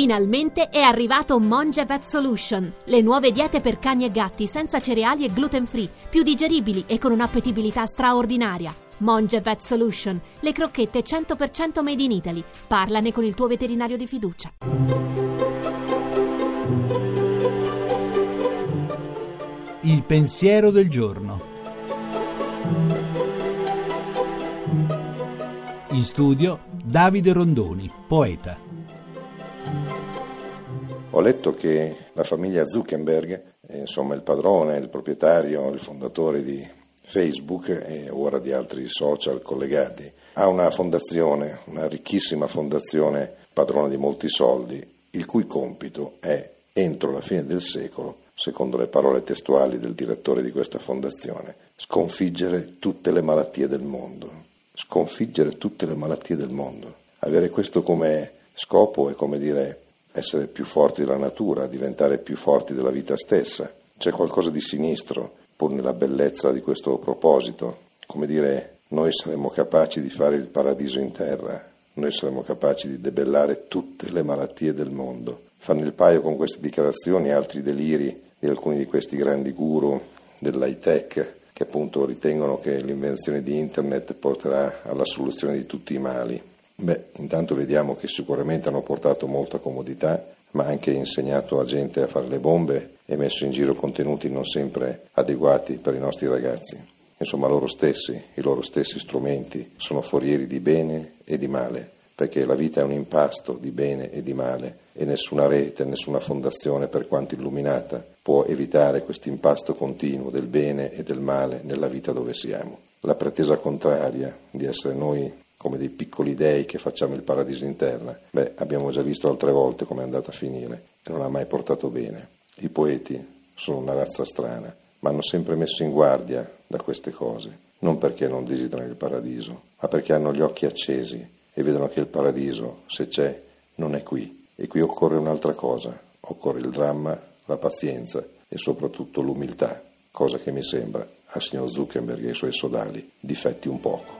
Finalmente è arrivato Monge Vet Solution, le nuove diete per cani e gatti senza cereali e gluten free, più digeribili e con un'appetibilità straordinaria. Monge Vet Solution, le crocchette 100% made in Italy. Parlane con il tuo veterinario di fiducia. Il pensiero del giorno. In studio Davide Rondoni, poeta. Ho letto che la famiglia Zuckerberg, insomma il padrone, il proprietario, il fondatore di Facebook e ora di altri social collegati, ha una fondazione, una ricchissima fondazione padrona di molti soldi, il cui compito è, entro la fine del secolo, secondo le parole testuali del direttore di questa fondazione, sconfiggere tutte le malattie del mondo. Sconfiggere tutte le malattie del mondo. Avere questo come scopo è come dire essere più forti della natura, diventare più forti della vita stessa. C'è qualcosa di sinistro pur nella bellezza di questo proposito, come dire noi saremmo capaci di fare il paradiso in terra, noi saremmo capaci di debellare tutte le malattie del mondo. Fanno il paio con queste dichiarazioni altri deliri di alcuni di questi grandi guru dell'high tech che appunto ritengono che l'invenzione di internet porterà alla soluzione di tutti i mali. Beh, intanto vediamo che sicuramente hanno portato molta comodità, ma anche insegnato a gente a fare le bombe e messo in giro contenuti non sempre adeguati per i nostri ragazzi. Insomma, loro stessi, i loro stessi strumenti sono forieri di bene e di male perché la vita è un impasto di bene e di male e nessuna rete, nessuna fondazione, per quanto illuminata, può evitare questo impasto continuo del bene e del male nella vita dove siamo. La pretesa contraria di essere noi come dei piccoli dei che facciamo il paradiso in terra, beh, abbiamo già visto altre volte come è andata a finire e non ha mai portato bene. I poeti sono una razza strana, ma hanno sempre messo in guardia da queste cose, non perché non desiderano il paradiso, ma perché hanno gli occhi accesi e vedono che il paradiso, se c'è, non è qui. E qui occorre un'altra cosa, occorre il dramma, la pazienza e soprattutto l'umiltà, cosa che mi sembra al signor Zuckerberg e ai suoi sodali difetti un poco.